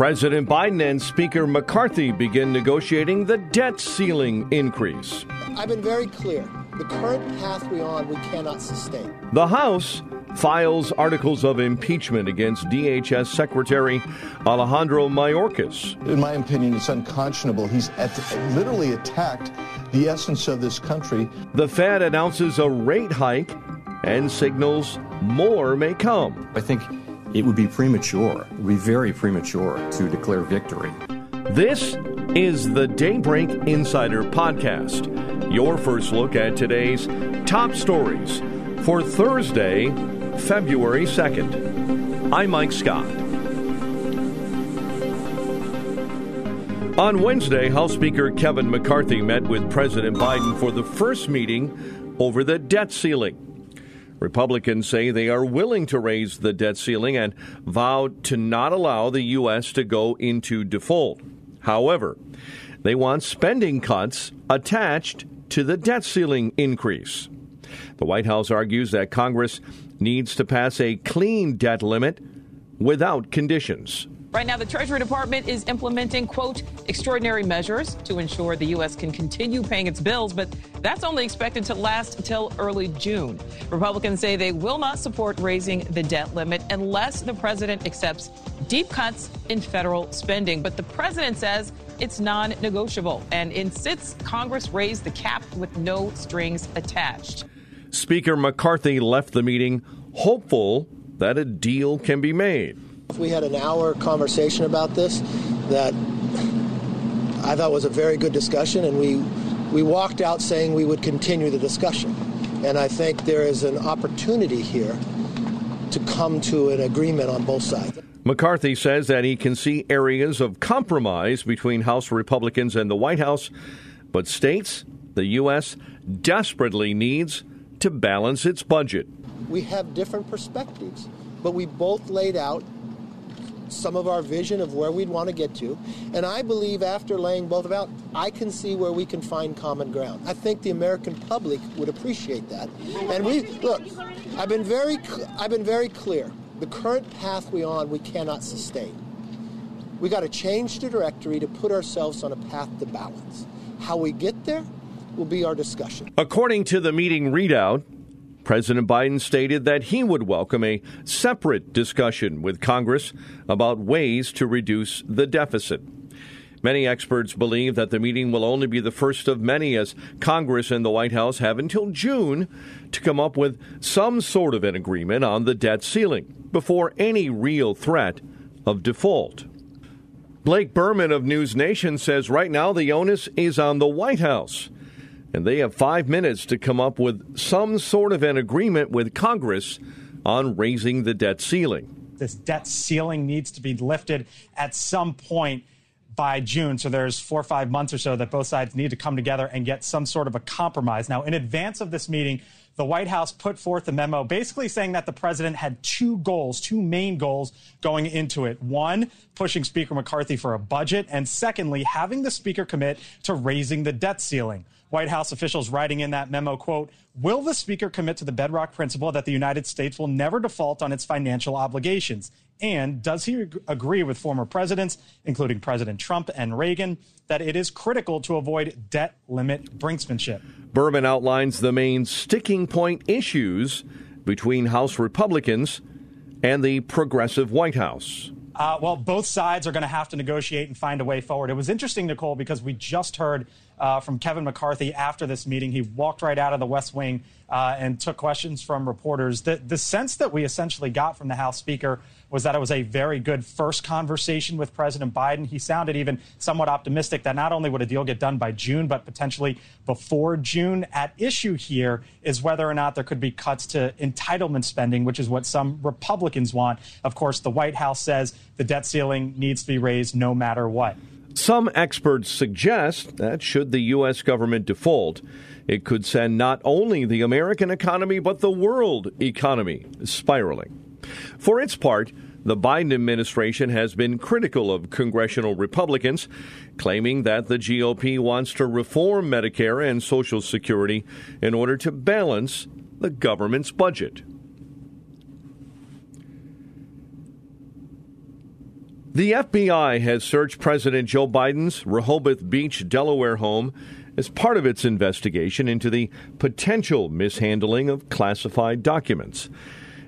President Biden and Speaker McCarthy begin negotiating the debt ceiling increase. I've been very clear. The current path we're on, we cannot sustain. The House files articles of impeachment against DHS Secretary Alejandro Mayorkas. In my opinion, it's unconscionable. He's at, literally attacked the essence of this country. The Fed announces a rate hike and signals more may come. I think it would be premature, it would be very premature to declare victory. This is the Daybreak Insider Podcast, your first look at today's top stories for Thursday, February 2nd. I'm Mike Scott. On Wednesday, House Speaker Kevin McCarthy met with President Biden for the first meeting over the debt ceiling. Republicans say they are willing to raise the debt ceiling and vowed to not allow the U.S. to go into default. However, they want spending cuts attached to the debt ceiling increase. The White House argues that Congress needs to pass a clean debt limit without conditions. Right now, the Treasury Department is implementing, quote, extraordinary measures to ensure the U.S. can continue paying its bills, but that's only expected to last until early June. Republicans say they will not support raising the debt limit unless the president accepts deep cuts in federal spending. But the president says it's non negotiable and insists Congress raise the cap with no strings attached. Speaker McCarthy left the meeting hopeful that a deal can be made. We had an hour conversation about this that I thought was a very good discussion, and we we walked out saying we would continue the discussion. And I think there is an opportunity here to come to an agreement on both sides. McCarthy says that he can see areas of compromise between House Republicans and the White House, but states the U.S. desperately needs to balance its budget. We have different perspectives, but we both laid out some of our vision of where we'd want to get to. And I believe after laying both of out, I can see where we can find common ground. I think the American public would appreciate that. And we look, I've been very I've been very clear. The current path we're on, we cannot sustain. We got to change the directory to put ourselves on a path to balance. How we get there will be our discussion. According to the meeting readout, President Biden stated that he would welcome a separate discussion with Congress about ways to reduce the deficit. Many experts believe that the meeting will only be the first of many as Congress and the White House have until June to come up with some sort of an agreement on the debt ceiling before any real threat of default. Blake Burman of News Nation says right now the onus is on the White House and they have five minutes to come up with some sort of an agreement with Congress on raising the debt ceiling. This debt ceiling needs to be lifted at some point by June. So there's four or five months or so that both sides need to come together and get some sort of a compromise. Now, in advance of this meeting, the White House put forth a memo basically saying that the president had two goals, two main goals going into it. One, pushing Speaker McCarthy for a budget, and secondly, having the speaker commit to raising the debt ceiling. White House officials writing in that memo, quote, will the speaker commit to the bedrock principle that the United States will never default on its financial obligations? And does he agree with former presidents, including President Trump and Reagan, that it is critical to avoid debt limit brinksmanship? Burman outlines the main sticking point issues between House Republicans and the progressive White House. Uh, well, both sides are going to have to negotiate and find a way forward. It was interesting, Nicole, because we just heard uh, from Kevin McCarthy after this meeting. He walked right out of the West Wing uh, and took questions from reporters. The, the sense that we essentially got from the House Speaker was that it was a very good first conversation with President Biden. He sounded even somewhat optimistic that not only would a deal get done by June, but potentially before June. At issue here is whether or not there could be cuts to entitlement spending, which is what some Republicans want. Of course, the White House says the debt ceiling needs to be raised no matter what. Some experts suggest that should the U.S. government default, it could send not only the American economy, but the world economy spiraling. For its part, the Biden administration has been critical of congressional Republicans, claiming that the GOP wants to reform Medicare and Social Security in order to balance the government's budget. The FBI has searched President Joe Biden's Rehoboth Beach, Delaware home as part of its investigation into the potential mishandling of classified documents.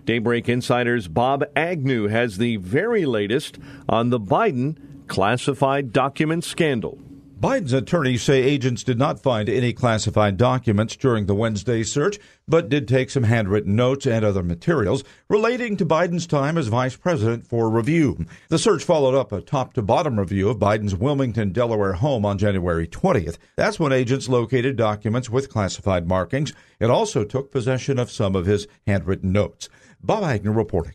Daybreak Insider's Bob Agnew has the very latest on the Biden classified document scandal. Biden's attorneys say agents did not find any classified documents during the Wednesday search, but did take some handwritten notes and other materials relating to Biden's time as vice president for review. The search followed up a top to bottom review of Biden's Wilmington, Delaware home on January 20th. That's when agents located documents with classified markings. It also took possession of some of his handwritten notes. Bob Agnew reporting.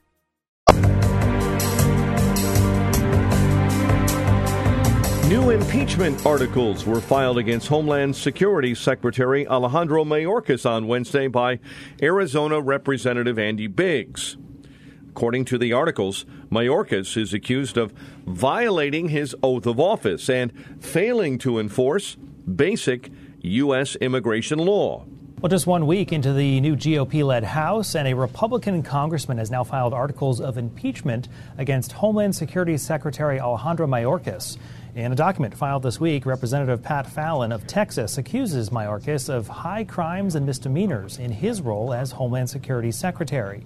New impeachment articles were filed against Homeland Security Secretary Alejandro Mayorkas on Wednesday by Arizona Representative Andy Biggs. According to the articles, Mayorkas is accused of violating his oath of office and failing to enforce basic U.S. immigration law. Well, just one week into the new GOP led House, and a Republican congressman has now filed articles of impeachment against Homeland Security Secretary Alejandro Mayorkas. In a document filed this week, Representative Pat Fallon of Texas accuses Mayorkas of high crimes and misdemeanors in his role as Homeland Security Secretary.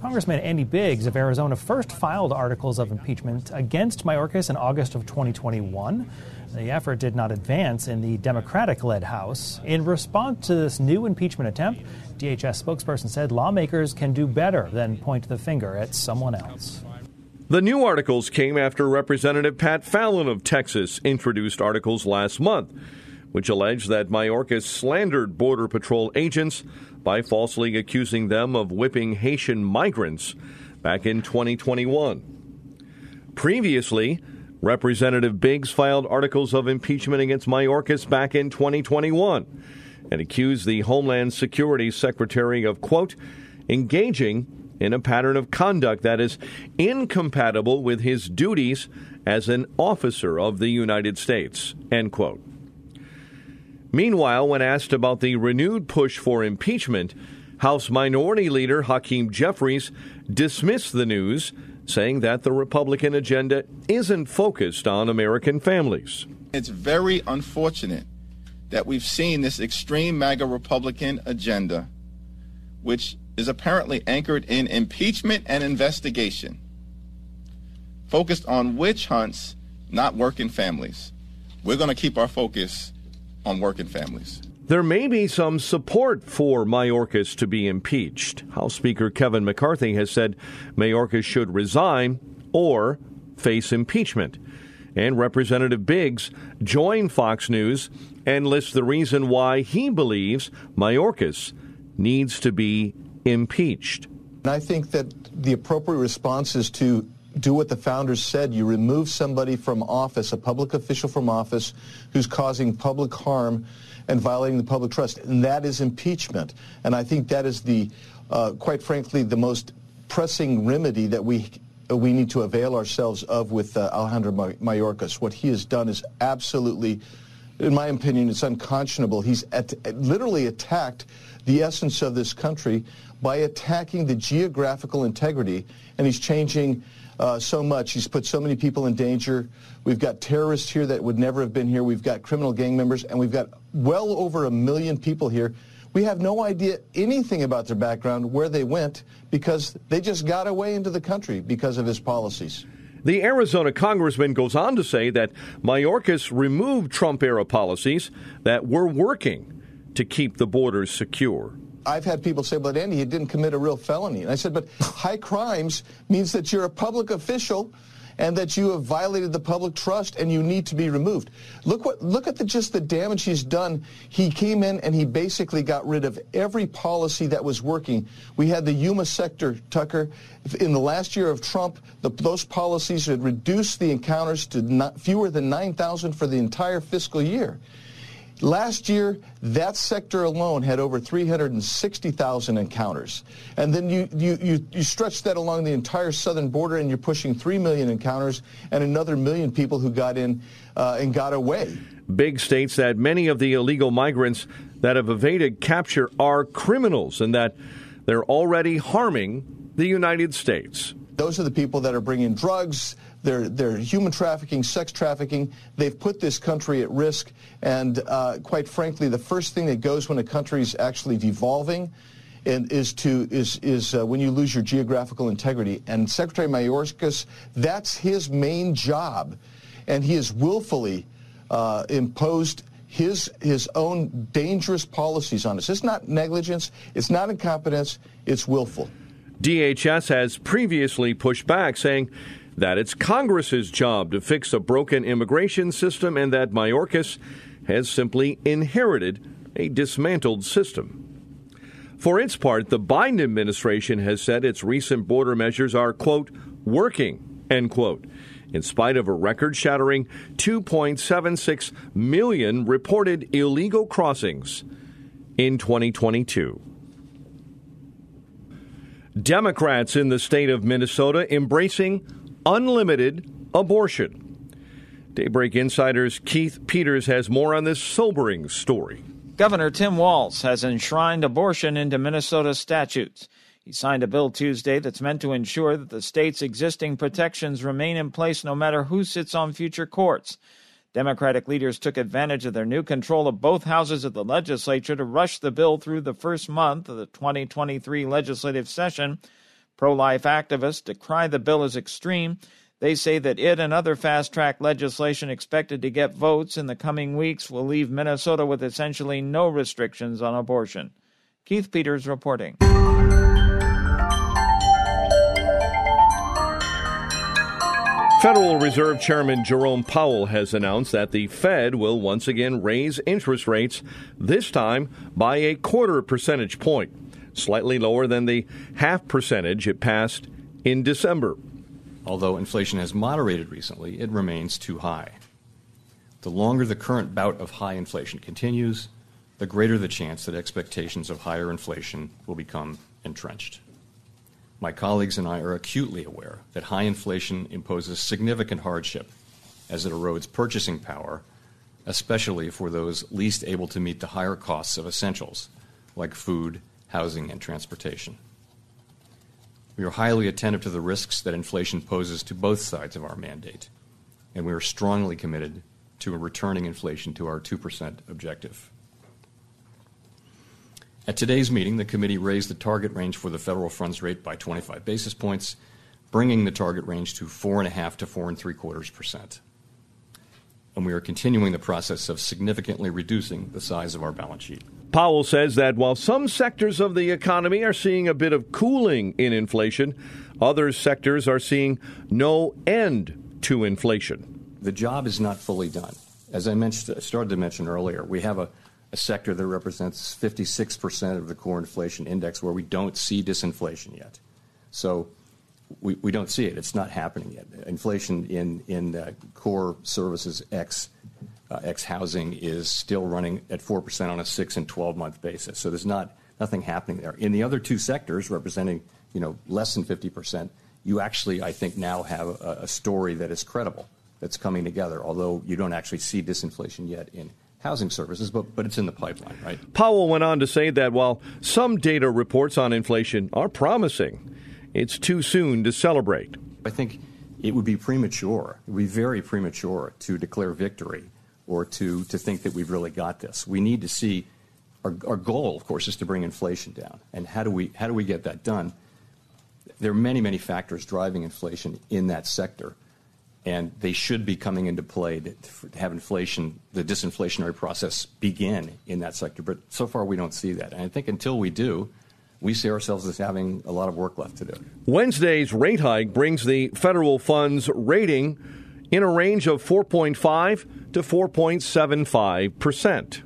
Congressman Andy Biggs of Arizona first filed articles of impeachment against Mayorkas in August of 2021. The effort did not advance in the Democratic led House. In response to this new impeachment attempt, DHS spokesperson said lawmakers can do better than point the finger at someone else. The new articles came after Representative Pat Fallon of Texas introduced articles last month, which alleged that Mayorkas slandered Border Patrol agents by falsely accusing them of whipping Haitian migrants back in 2021. Previously, Representative Biggs filed articles of impeachment against Mayorkas back in 2021 and accused the Homeland Security Secretary of, quote, engaging in a pattern of conduct that is incompatible with his duties as an officer of the United States. End quote. Meanwhile, when asked about the renewed push for impeachment, House Minority Leader Hakeem Jeffries dismissed the news, saying that the Republican agenda isn't focused on American families. It's very unfortunate that we've seen this extreme MAGA Republican agenda, which is apparently anchored in impeachment and investigation, focused on witch hunts, not working families. We're going to keep our focus on working families. There may be some support for Mayorkas to be impeached. House Speaker Kevin McCarthy has said Mayorkas should resign or face impeachment. And Representative Biggs joined Fox News and lists the reason why he believes Mayorkas needs to be impeached. I think that the appropriate response is to do what the founders said. You remove somebody from office, a public official from office, who's causing public harm and violating the public trust, and that is impeachment. And I think that is the, uh, quite frankly, the most pressing remedy that we we need to avail ourselves of with uh, Alejandro Mayorkas. What he has done is absolutely, in my opinion, it's unconscionable. He's at, literally attacked the essence of this country by attacking the geographical integrity, and he's changing uh, so much. He's put so many people in danger. We've got terrorists here that would never have been here. We've got criminal gang members, and we've got well over a million people here. We have no idea anything about their background, where they went, because they just got away into the country because of his policies. The Arizona congressman goes on to say that Mayorkas removed Trump era policies that were working to keep the borders secure. I've had people say, but Andy, he didn't commit a real felony. And I said, but high crimes means that you're a public official and that you have violated the public trust and you need to be removed. Look what look at the, just the damage he's done. He came in and he basically got rid of every policy that was working. We had the Yuma sector, Tucker. In the last year of Trump, the, those policies had reduced the encounters to not, fewer than 9,000 for the entire fiscal year. Last year, that sector alone had over 360,000 encounters. And then you, you, you, you, stretch that along the entire southern border and you're pushing 3 million encounters and another million people who got in uh, and got away. Biggs states that many of the illegal migrants that have evaded capture are criminals and that they're already harming the United States. Those are the people that are bringing drugs, they're, they're human trafficking, sex trafficking. They've put this country at risk. And uh, quite frankly, the first thing that goes when a country is actually devolving and is to is is uh, when you lose your geographical integrity. And Secretary Mayorkas, that's his main job, and he has willfully uh, imposed his his own dangerous policies on us. It's not negligence. It's not incompetence. It's willful. DHS has previously pushed back, saying that it's Congress's job to fix a broken immigration system and that Mayorkas has simply inherited a dismantled system. For its part, the Biden administration has said its recent border measures are, quote, working, end quote, in spite of a record shattering 2.76 million reported illegal crossings in 2022. Democrats in the state of Minnesota embracing unlimited abortion. Daybreak Insider's Keith Peters has more on this sobering story. Governor Tim Walz has enshrined abortion into Minnesota statutes. He signed a bill Tuesday that's meant to ensure that the state's existing protections remain in place no matter who sits on future courts. Democratic leaders took advantage of their new control of both houses of the legislature to rush the bill through the first month of the 2023 legislative session. Pro life activists decry the bill as extreme. They say that it and other fast track legislation expected to get votes in the coming weeks will leave Minnesota with essentially no restrictions on abortion. Keith Peters reporting. Federal Reserve Chairman Jerome Powell has announced that the Fed will once again raise interest rates, this time by a quarter percentage point slightly lower than the half percentage it passed in December. Although inflation has moderated recently, it remains too high. The longer the current bout of high inflation continues, the greater the chance that expectations of higher inflation will become entrenched. My colleagues and I are acutely aware that high inflation imposes significant hardship as it erodes purchasing power, especially for those least able to meet the higher costs of essentials like food housing, and transportation. We are highly attentive to the risks that inflation poses to both sides of our mandate, and we are strongly committed to returning inflation to our 2% objective. At today's meeting, the committee raised the target range for the federal funds rate by 25 basis points, bringing the target range to 4.5 to 4.75 percent. And we are continuing the process of significantly reducing the size of our balance sheet. Powell says that while some sectors of the economy are seeing a bit of cooling in inflation, other sectors are seeing no end to inflation. the job is not fully done. As I mentioned, started to mention earlier, we have a, a sector that represents 56% of the core inflation index where we don't see disinflation yet. So we, we don't see it. It's not happening yet. Inflation in, in core services X, uh, X housing is still running at 4% on a 6 and 12 month basis. So there's not, nothing happening there. In the other two sectors, representing you know, less than 50%, you actually, I think, now have a, a story that is credible, that's coming together, although you don't actually see disinflation yet in housing services, but, but it's in the pipeline, right? Powell went on to say that while some data reports on inflation are promising, it's too soon to celebrate. I think it would be premature, it would be very premature to declare victory or to, to think that we've really got this. We need to see our, our goal, of course, is to bring inflation down. And how do we, how do we get that done? There are many, many factors driving inflation in that sector and they should be coming into play to, have inflation, the disinflationary process begin in that sector. But so far, we don't see that. And I think until we do, we see ourselves as having a lot of work left to do. Wednesday's rate hike brings the federal funds rating in a range of 4.5 to 4.75 percent.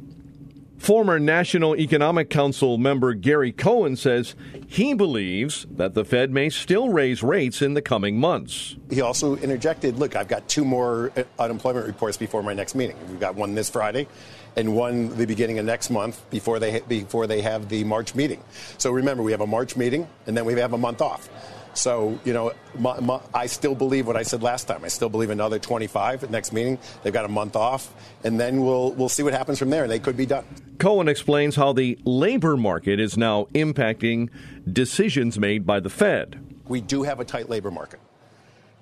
Former National Economic Council member Gary Cohn says he believes that the Fed may still raise rates in the coming months. He also interjected, look, I've got two more uh, unemployment reports before my next meeting. We've got one this Friday and one the beginning of next month before they before they have the March meeting. So remember, we have a March meeting and then we have a month off. So, you know, my, my, I still believe what I said last time. I still believe another 25 at next meeting. They've got a month off, and then we'll we'll see what happens from there. And they could be done. Cohn explains how the labor market is now impacting decisions made by the Fed. We do have a tight labor market.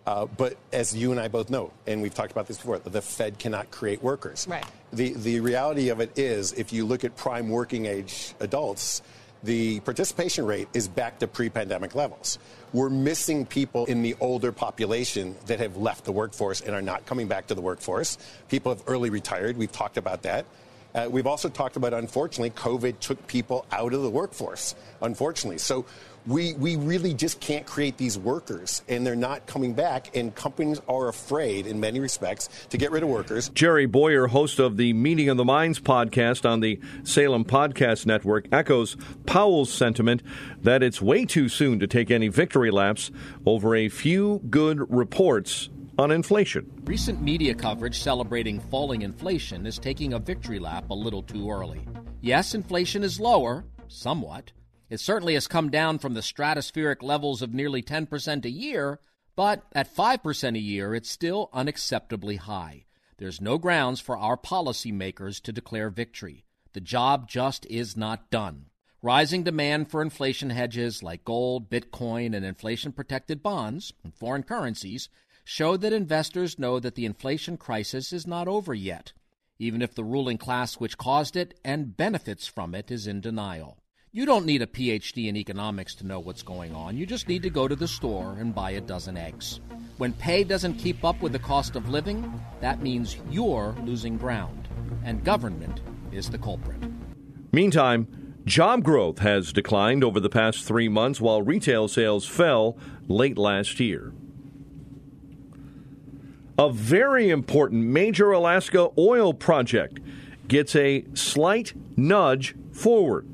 Uh, but as you and I both know, and we've talked about this before, the Fed cannot create workers. Right. The, the reality of it is, if you look at prime working age adults, the participation rate is back to pre pandemic levels. We're missing people in the older population that have left the workforce and are not coming back to the workforce. People have early retired. We've talked about that. Uh, we've also talked about, unfortunately, COVID took people out of the workforce, unfortunately. So we, we really just can't create these workers, and they're not coming back, and companies are afraid, in many respects, to get rid of workers. Jerry Bowyer, host of the Meeting of the Minds podcast on the Salem Podcast Network, echoes Powell's sentiment that it's way too soon to take any victory laps over a few good reports on inflation. Recent media coverage celebrating falling inflation is taking a victory lap a little too early. Yes, inflation is lower, somewhat. It certainly has come down from the stratospheric levels of nearly 10% a year, but at 5% a year, it's still unacceptably high. There's no grounds for our policymakers to declare victory. The job just is not done. Rising demand for inflation hedges like gold, Bitcoin, and inflation protected bonds and foreign currencies showed that investors know that the inflation crisis is not over yet, even if the ruling class which caused it and benefits from it is in denial. You don't need a PhD in economics to know what's going on. You just need to go to the store and buy a dozen eggs. When pay doesn't keep up with the cost of living, that means you're losing ground, and government is the culprit. Meantime, job growth has declined over the past three months while retail sales fell late last year a very important major Alaska oil project gets a slight nudge forward.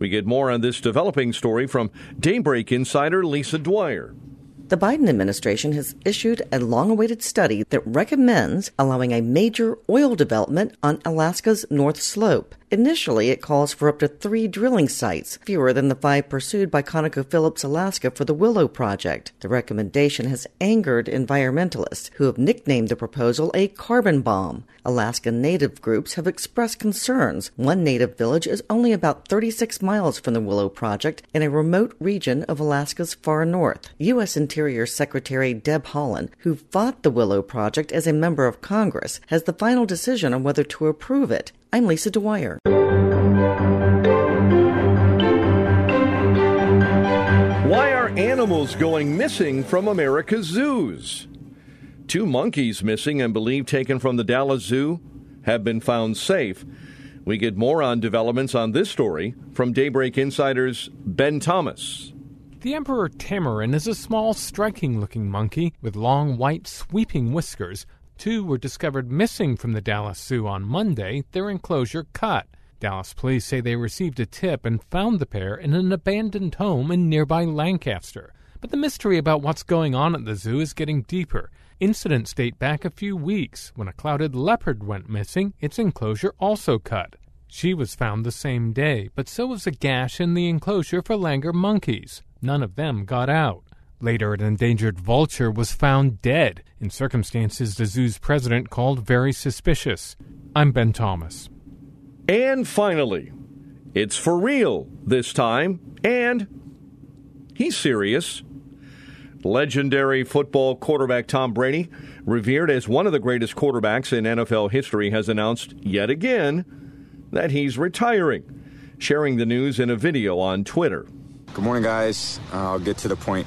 We get more on this developing story from Daybreak insider Lisa Dwyer. The Biden administration has issued a long awaited study that recommends allowing a major oil development on Alaska's North Slope. Initially, it calls for up to three drilling sites, fewer than the five pursued by ConocoPhillips Alaska for the Willow Project. The recommendation has angered environmentalists who have nicknamed the proposal a carbon bomb. Alaska Native groups have expressed concerns. One native village is only about 36 miles from the Willow Project in a remote region of Alaska's far north. U.S. Interior Secretary Deb Haaland, who fought the Willow Project as a member of Congress, has the final decision on whether to approve it. I'm Lisa Dwyer. Why are animals going missing from America's zoos? Two monkeys missing and believed taken from the Dallas Zoo have been found safe. We get more on developments on this story from Daybreak Insider's Ben Thomas. The Emperor Tamarin is a small, striking looking monkey with long, white, sweeping whiskers two were discovered missing from the Dallas Zoo on Monday, their enclosure cut. Dallas police say they received a tip and found the pair in an abandoned home in nearby Lancaster. But the mystery about what's going on at the zoo is getting deeper. Incidents date back a few weeks when a clouded leopard went missing, its enclosure also cut. She was found the same day, but so was a gash in the enclosure for langur monkeys. None of them got out. Later, an endangered vulture was found dead in circumstances the zoo's president called very suspicious. I'm Ben Thomas. And finally, it's for real this time, and he's serious. Legendary football quarterback Tom Brady, revered as one of the greatest quarterbacks in NFL history, has announced yet again that he's retiring, sharing the news in a video on Twitter. Good morning, guys. I'll get to the point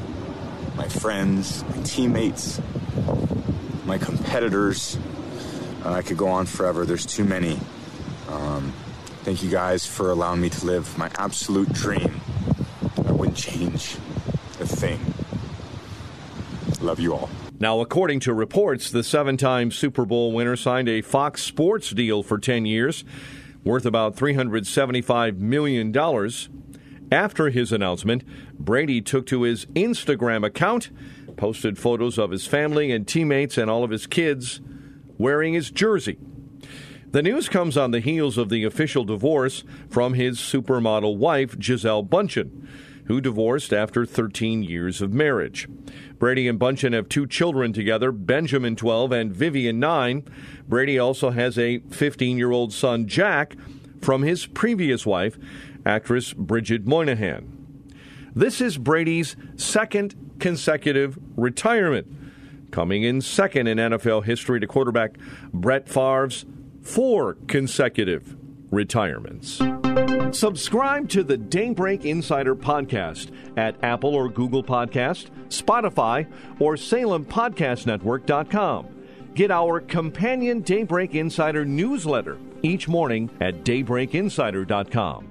friends, my teammates, my competitors. Uh, I could go on forever. There's too many. Um, thank you guys for allowing me to live my absolute dream. I wouldn't change a thing. Love you all. Now, according to reports, the seven time Super Bowl winner signed a Fox Sports deal for 10 years, worth about $375 million. After his announcement, Brady took to his Instagram account, posted photos of his family and teammates and all of his kids wearing his jersey. The news comes on the heels of the official divorce from his supermodel wife, Gisele Bundchen who divorced after 13 years of marriage. Brady and Bundchen have two children together, Benjamin 12 and Vivian 9. Brady also has a 15 year old son, Jack, from his previous wife, actress Bridget Moynahan. This is Brady's second consecutive retirement, coming in second in NFL history to quarterback Brett Favre's four consecutive retirements. Subscribe to the Daybreak Insider podcast at Apple or Google Podcast, Spotify, or SalemPodcastNetwork.com. Get our companion Daybreak Insider newsletter each morning at DaybreakInsider.com.